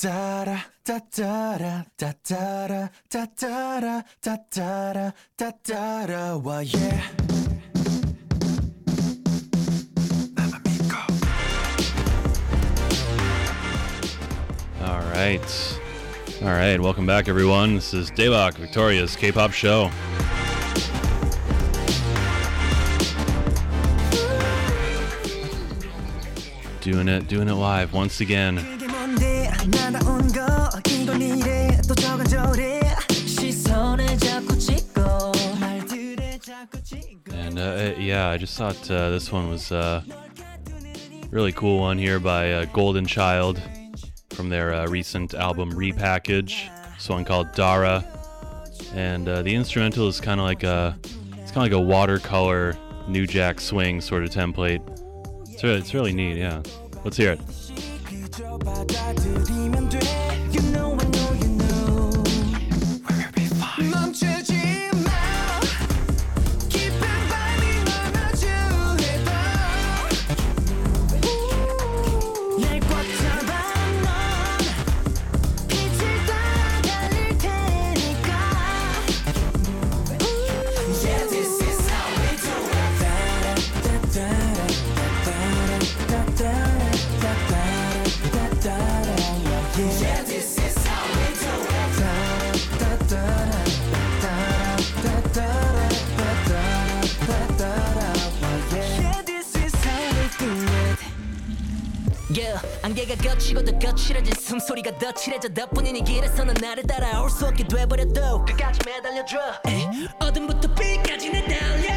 da da da da da da da da da da da da da da well yeah All right. All right. Welcome back, everyone. This is Daebak, Victoria's K pop show. Doing it, doing it live once again. And uh, yeah, I just thought uh, this one was a really cool one here by uh, Golden Child from their uh, recent album Repackage. This one called Dara, and uh, the instrumental is kind of like a it's kind of like a watercolor New Jack Swing sort of template. It's really, it's really neat. Yeah, let's hear it. 겹치고 더 거칠어진 숨소리가 더 칠해져 덕분인 이 길에서는 나를 따라올 수 없게 돼버렸도 끝까지 매달려줘. 에이, 어둠부터 빛까지 내 달려.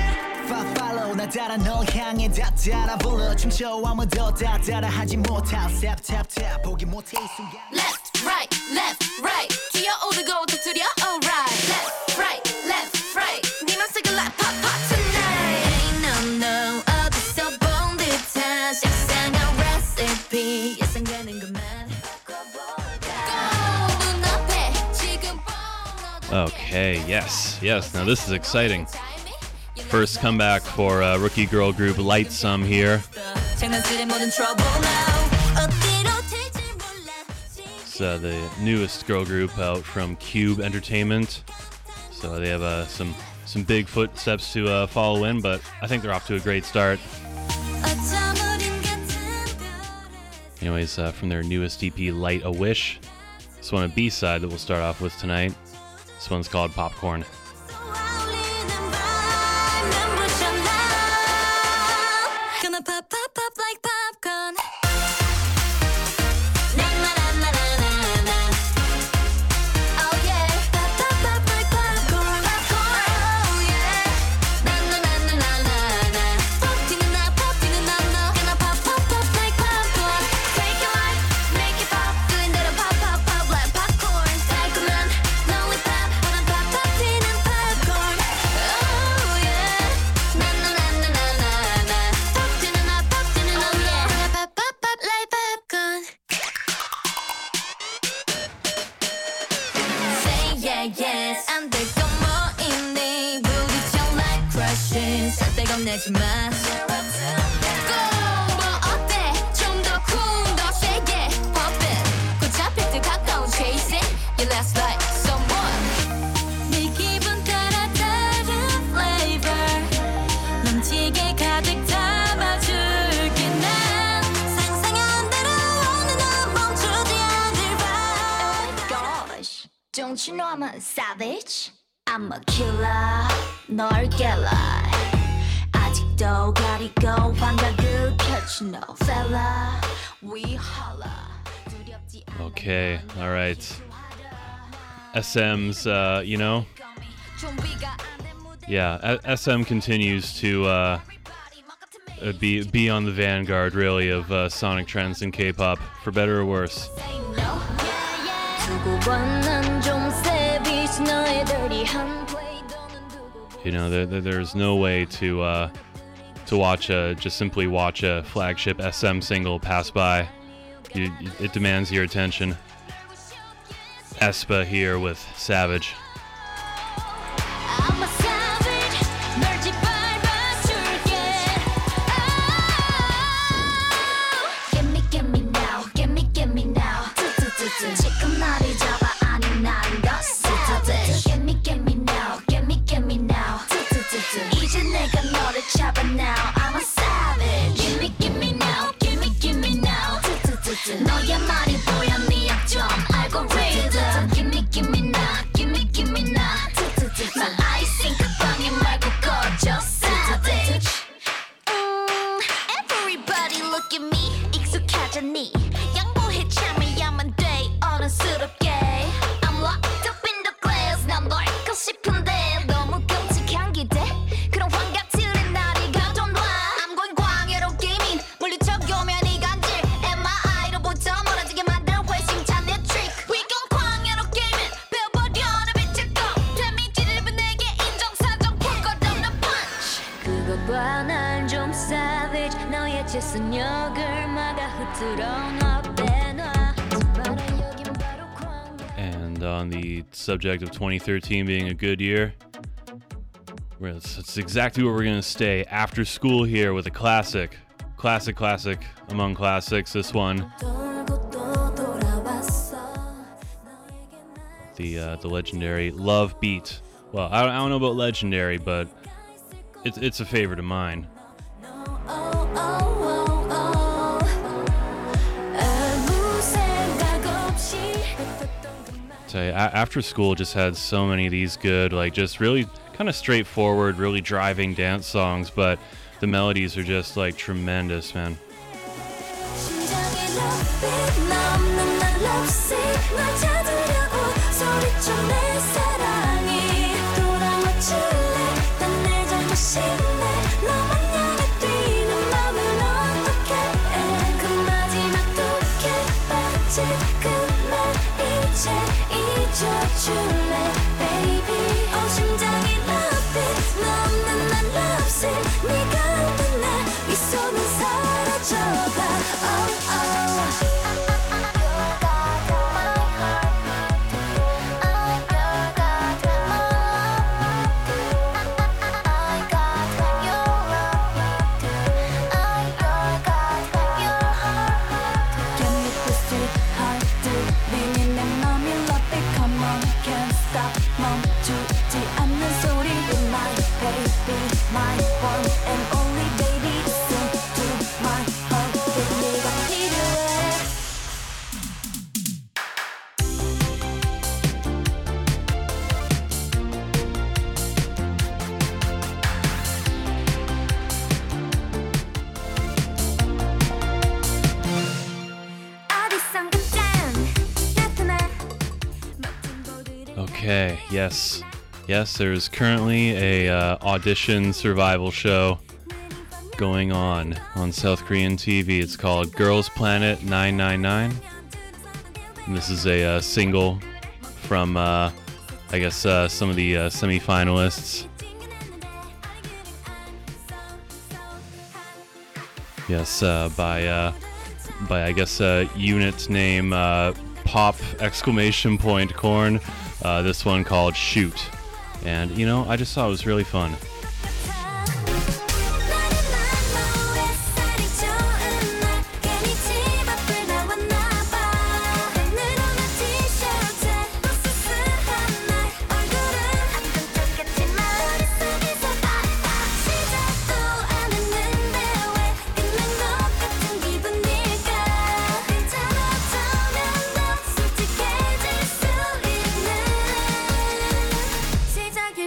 Follow 나 따라 널 향해 다 따라 불러. 춤춰 아무도 다 따라 하지 못할. Tap 보기 못해 이 순간. Left, right, left, right. 기어오르고 Okay, yes, yes. Now this is exciting. First comeback for uh, rookie girl group Lightsum here. It's uh, the newest girl group out from Cube Entertainment. So they have uh, some some big footsteps to uh, follow in, but I think they're off to a great start. Anyways, uh, from their newest EP, Light a Wish, this one a B side that we'll start off with tonight. This one's called Popcorn. 겁내지 마 Go 뭐 어때 좀더 cool 더 세게 pop it 곧 잡힐 듯 가까운 chase it yeah let's like someone 네 기분 따라 다른 flavor 넘치게 가득 담아줄게 난 상상한 대로 오늘 난 멈추지 않을 vibe Gosh Don't you know I'm a savage? I'm a killer 널 깨라 fella we holla. Okay, all right. SM's, uh, you know, yeah, SM continues to uh, uh be be on the vanguard, really, of uh, sonic trends in K-pop, for better or worse. You know, there, there, there's no way to uh, to watch a, just simply watch a flagship SM single pass by. You, it demands your attention. aespa here with Savage. Me, me now, me, me now. And on the subject of 2013 being a good year, that's exactly where we're going to stay after school here with a classic. Classic, classic among classics, this one. The, uh, the legendary Love Beat. Well, I don't, I don't know about legendary, but it's, it's a favorite of mine. tell you, after school just had so many of these good, like just really kind of straightforward, really driving dance songs, but the melodies are just like tremendous, man. 맞춰줄래 baby 심장이 love 는난 love it 미소는 사라져가 oh oh Yes, yes, there is currently a uh, audition survival show going on on South Korean TV. It's called Girls Planet 999. And this is a uh, single from, uh, I guess, uh, some of the uh, semi-finalists. Yes, uh, by uh, by I guess unit name pop exclamation point corn. Uh, this one called Shoot. And, you know, I just thought it was really fun.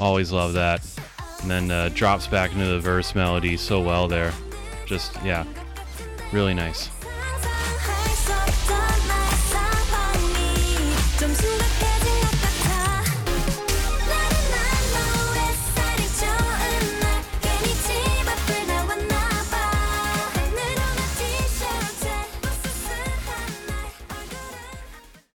Always love that. And then uh, drops back into the verse melody so well there. Just, yeah, really nice.